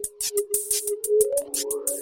Thank you.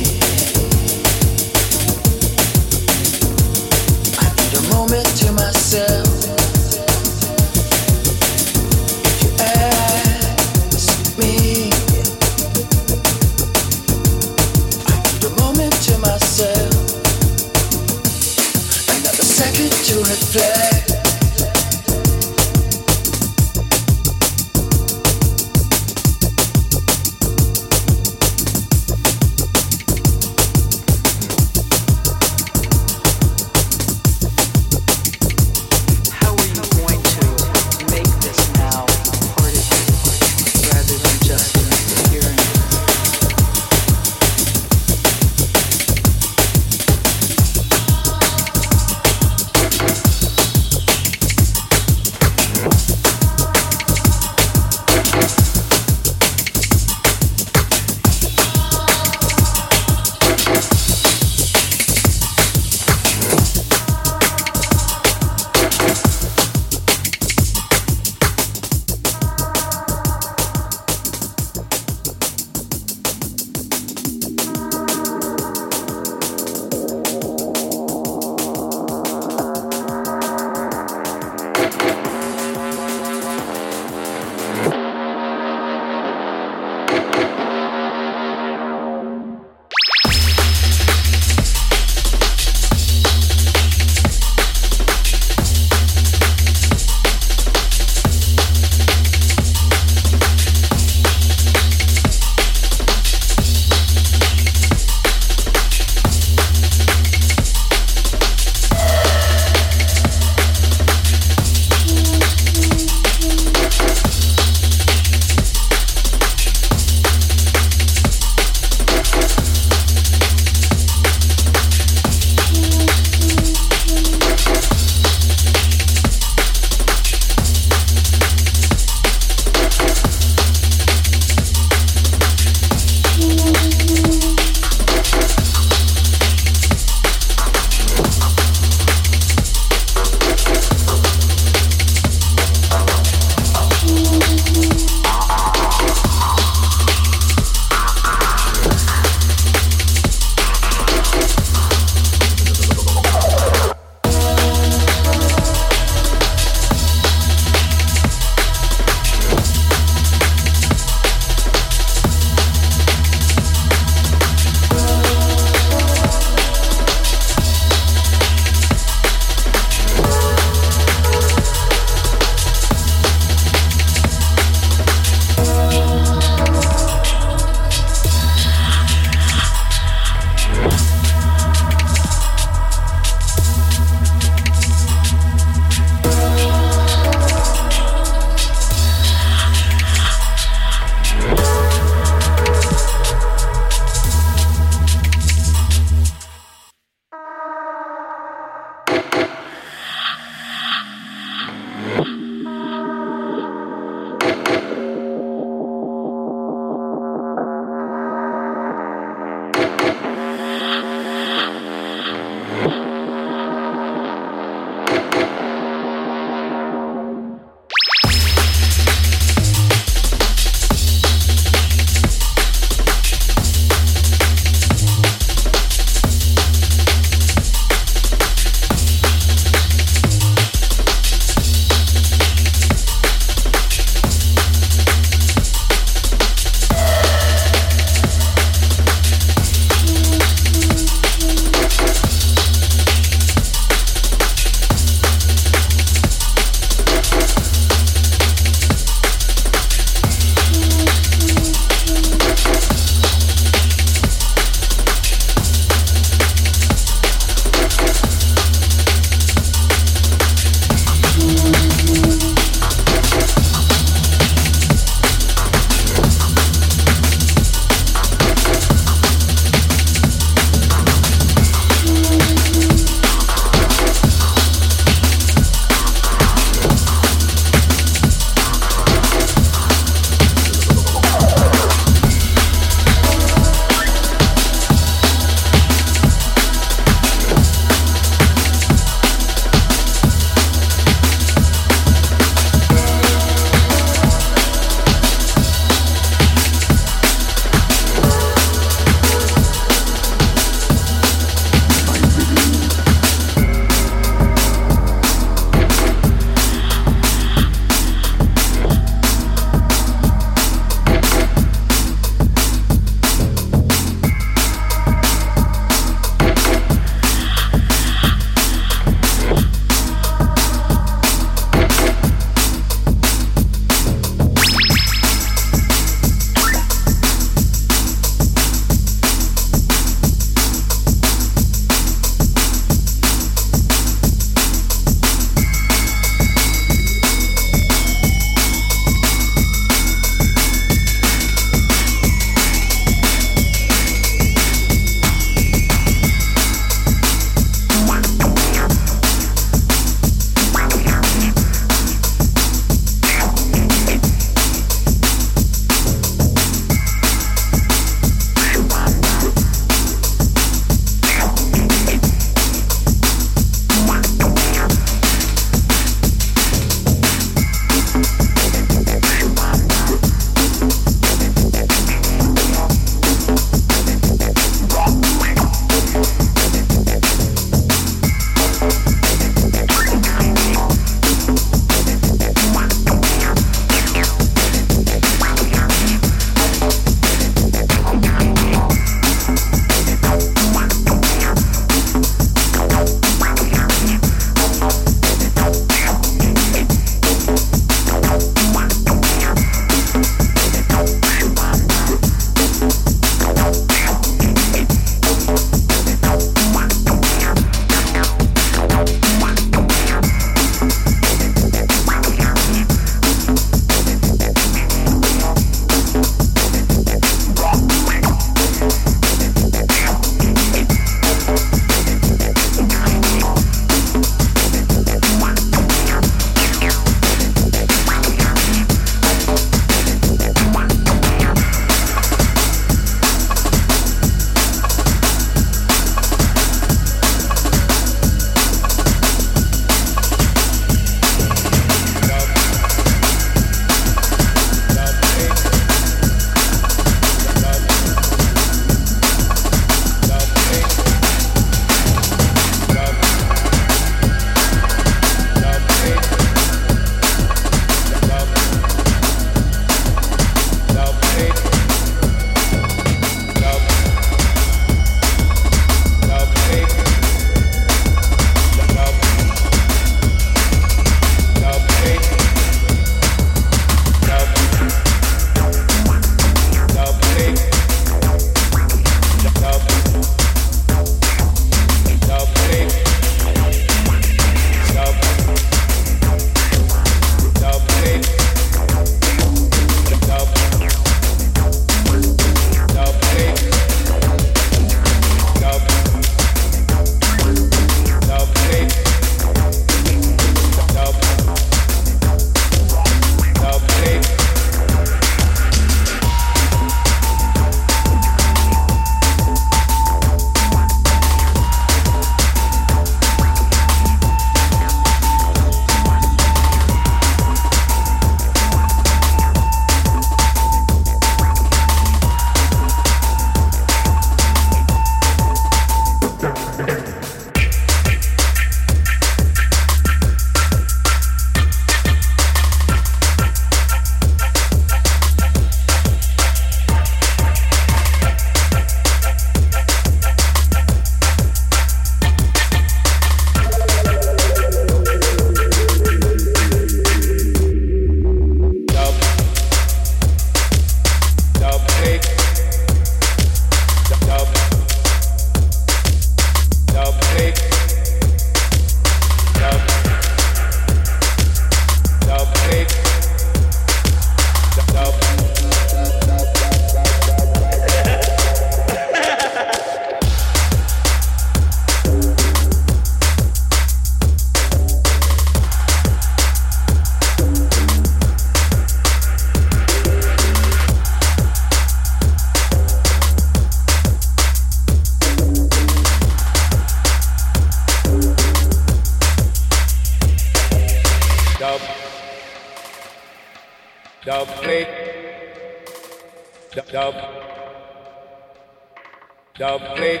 Dub. Plate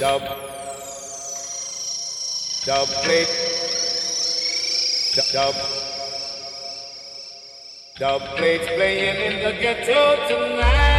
dub. Dub. Plate dub dub plates playing in the ghetto tonight.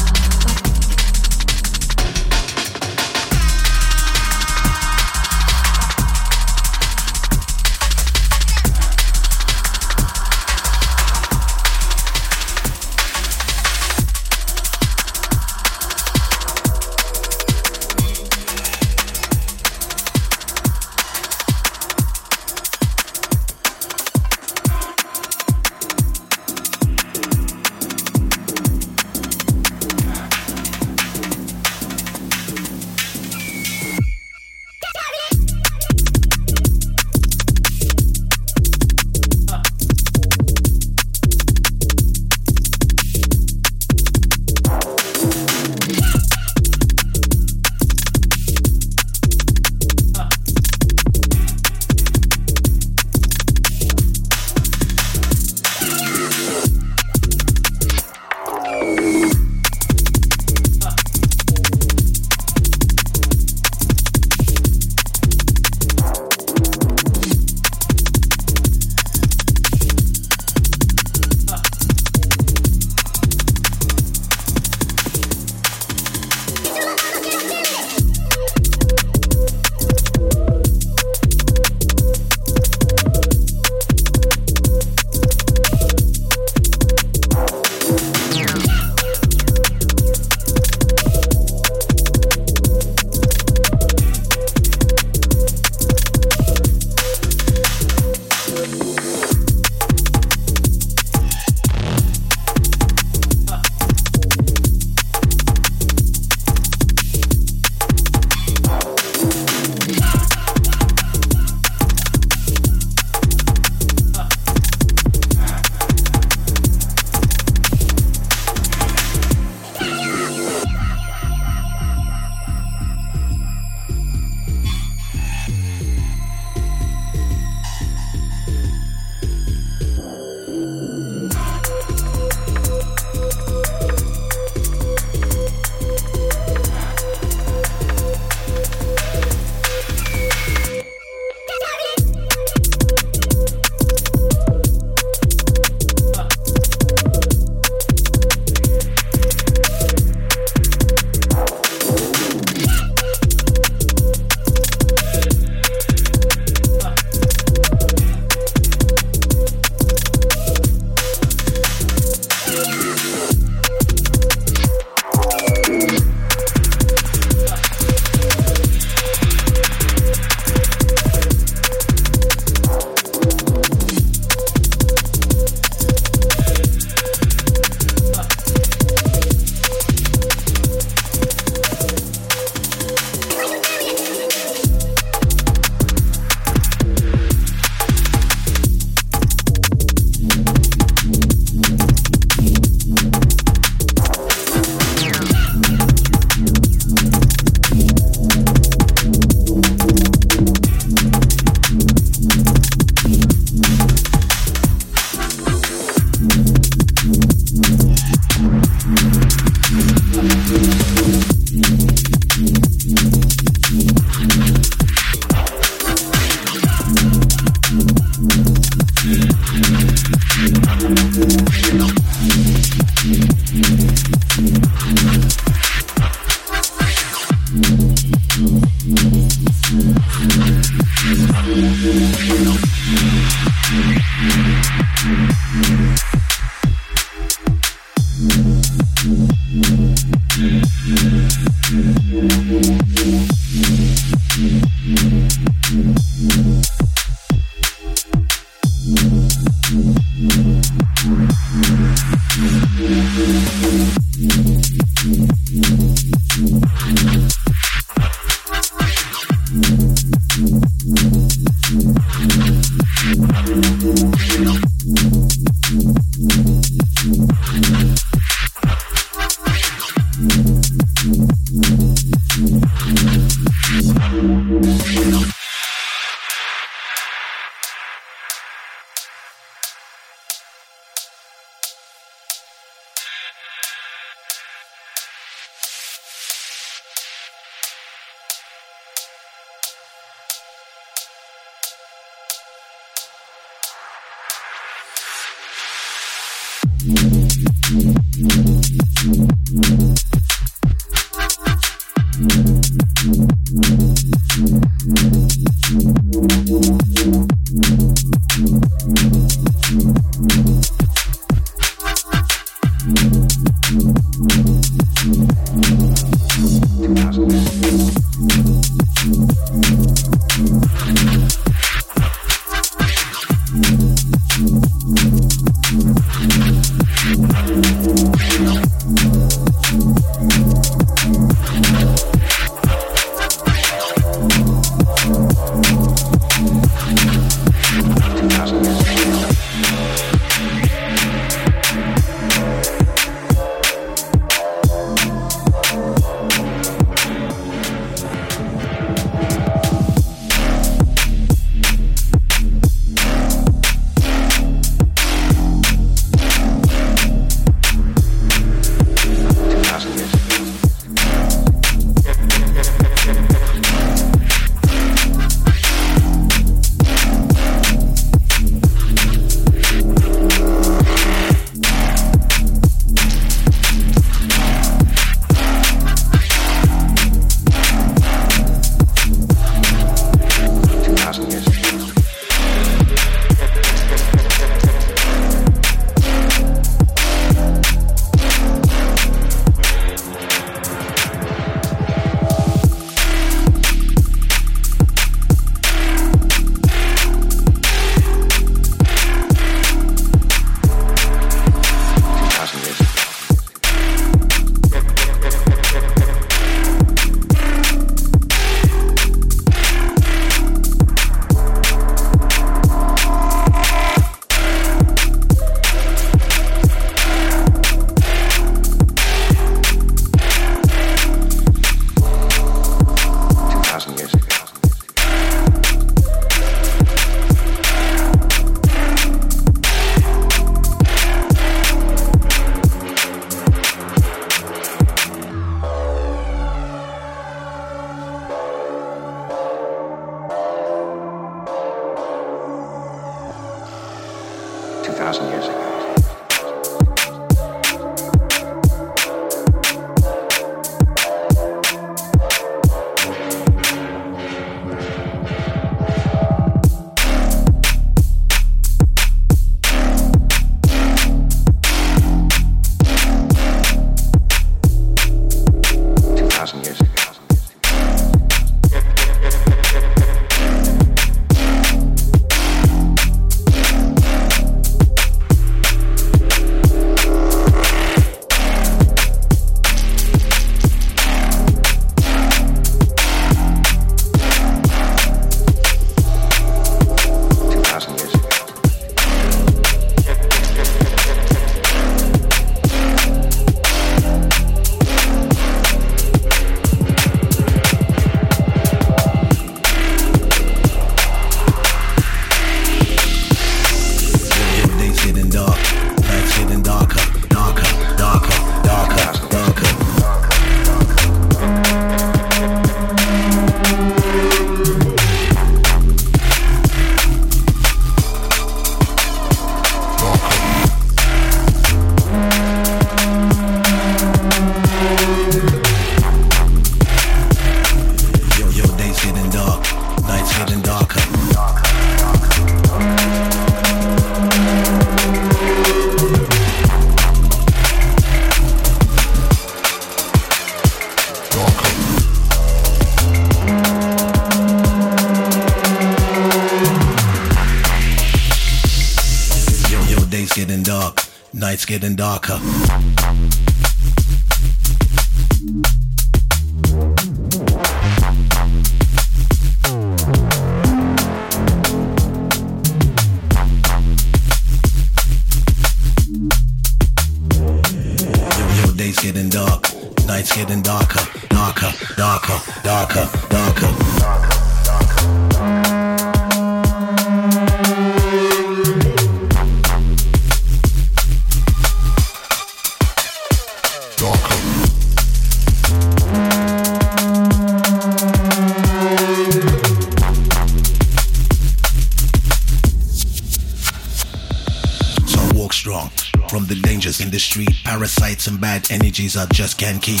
I just can't keep.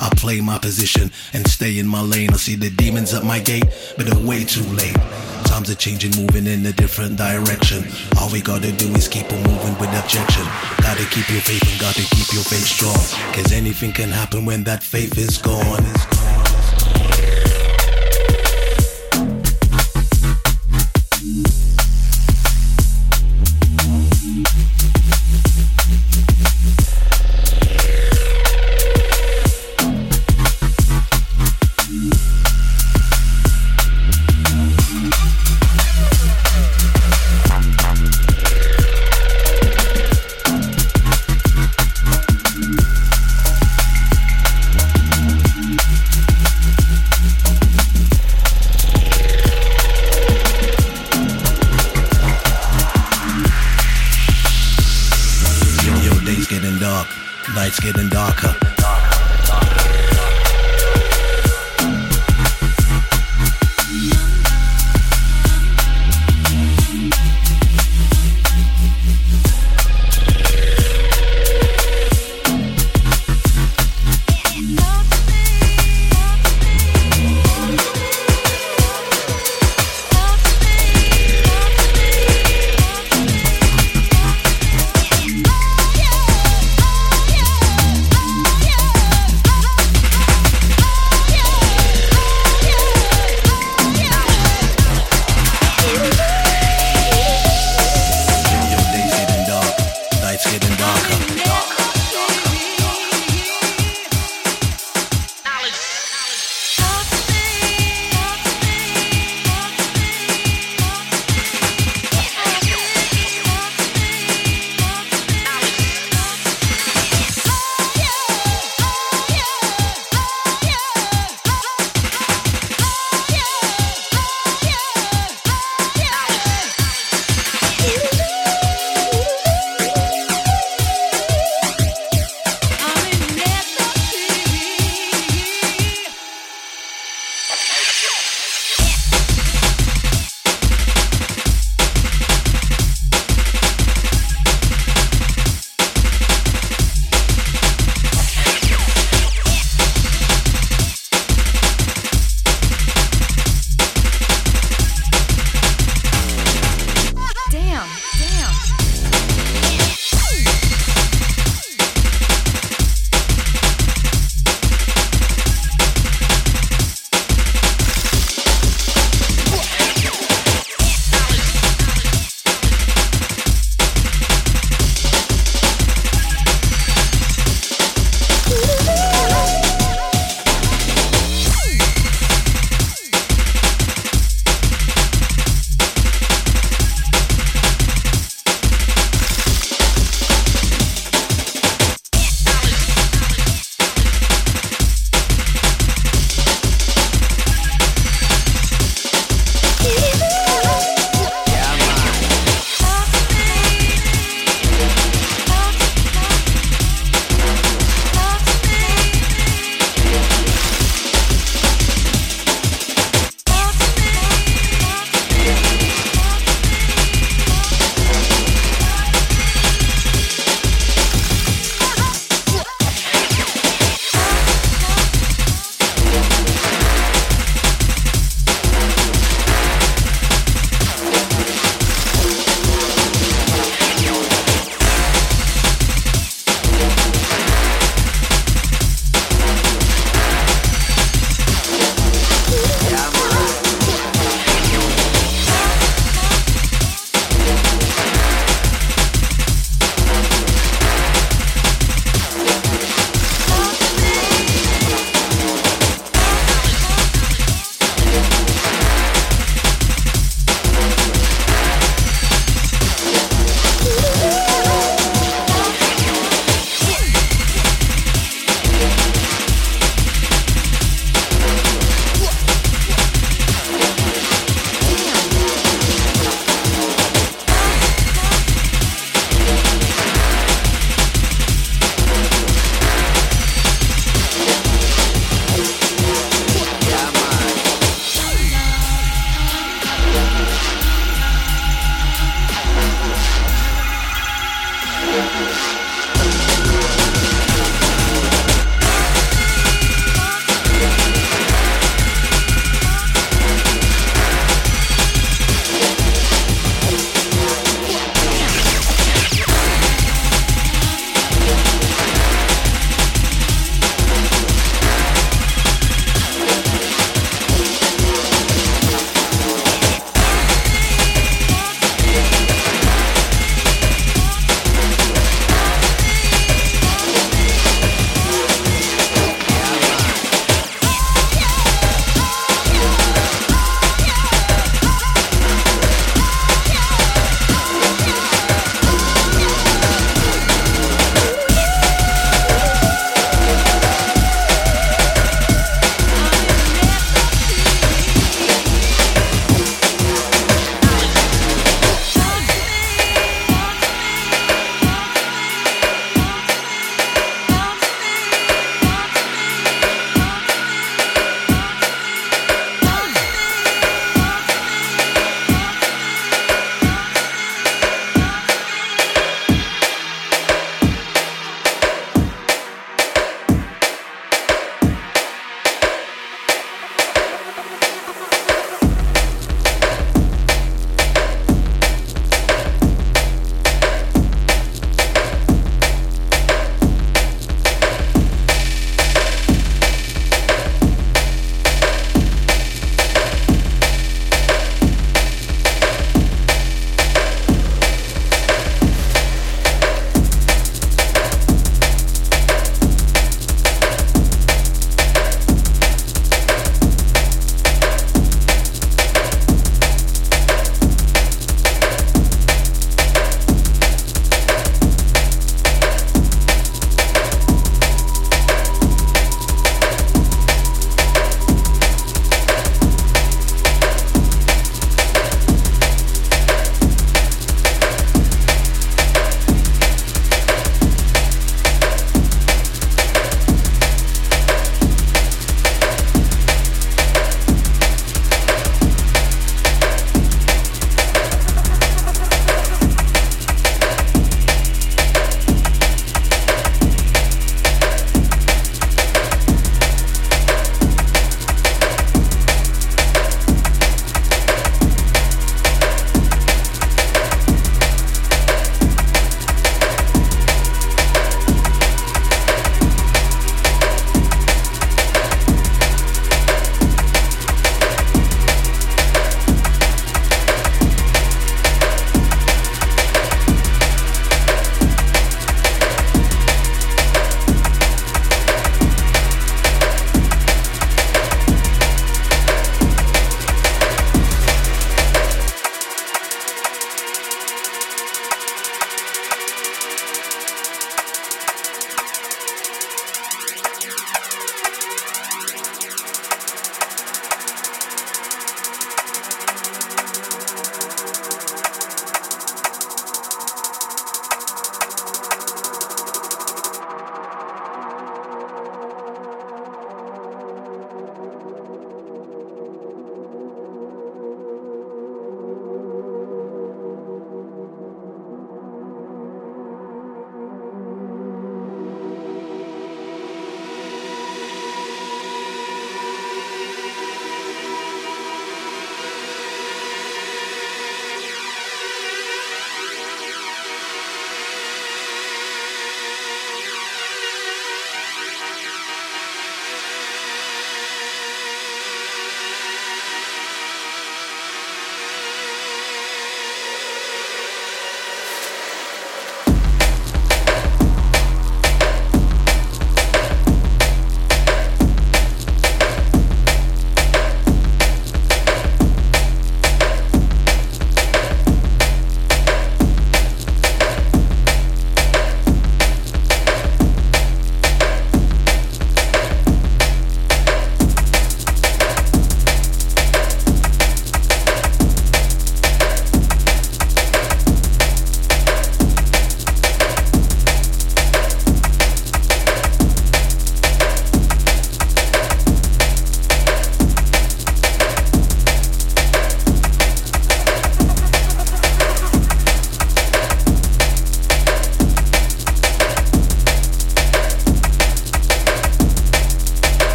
I play my position and stay in my lane. I see the demons at my gate, but they're way too late. Times are changing, moving in a different direction. All we gotta do is keep on moving with objection. Gotta keep your faith and gotta keep your faith strong. Cause anything can happen when that faith is gone.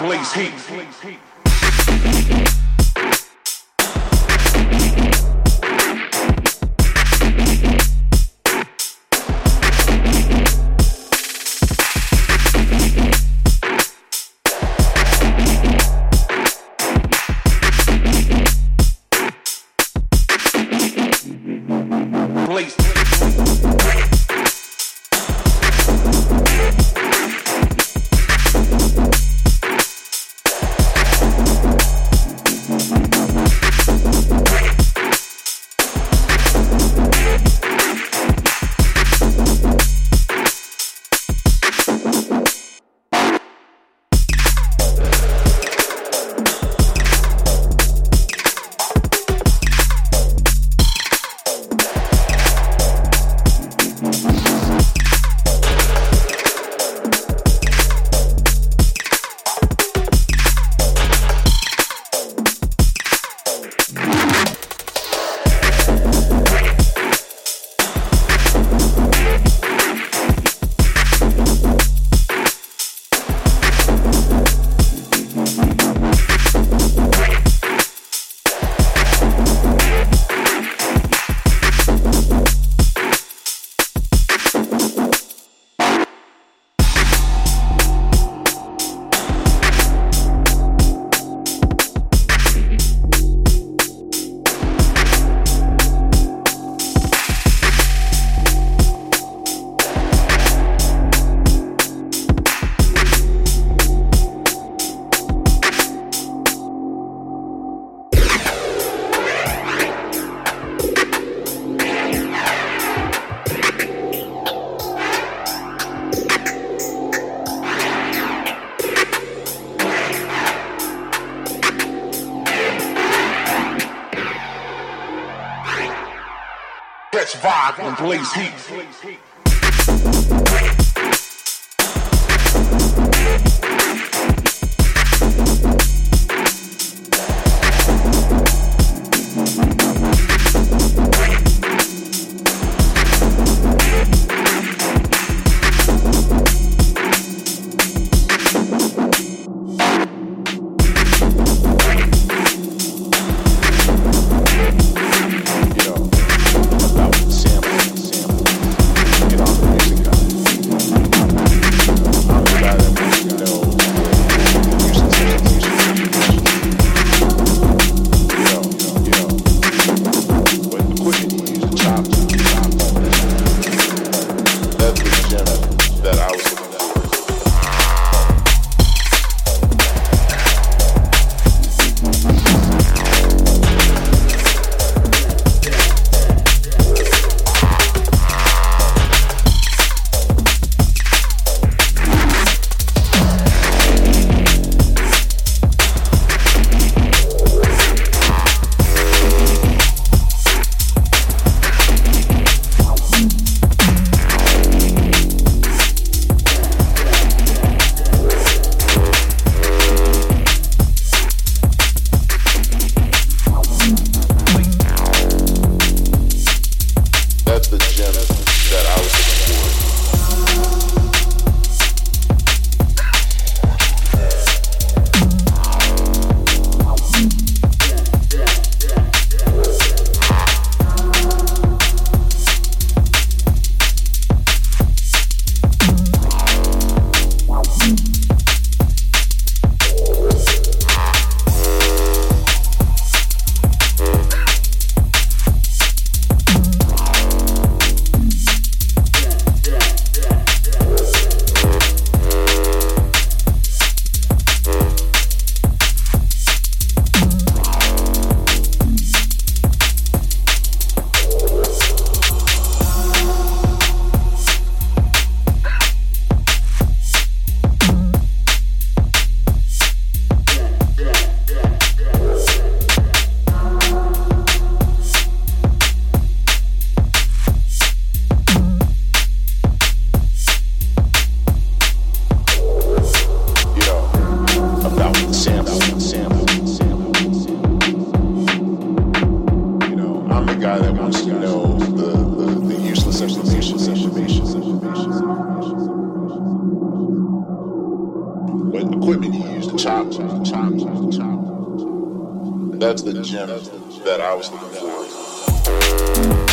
Blaze heat. that's the gem that I was looking for.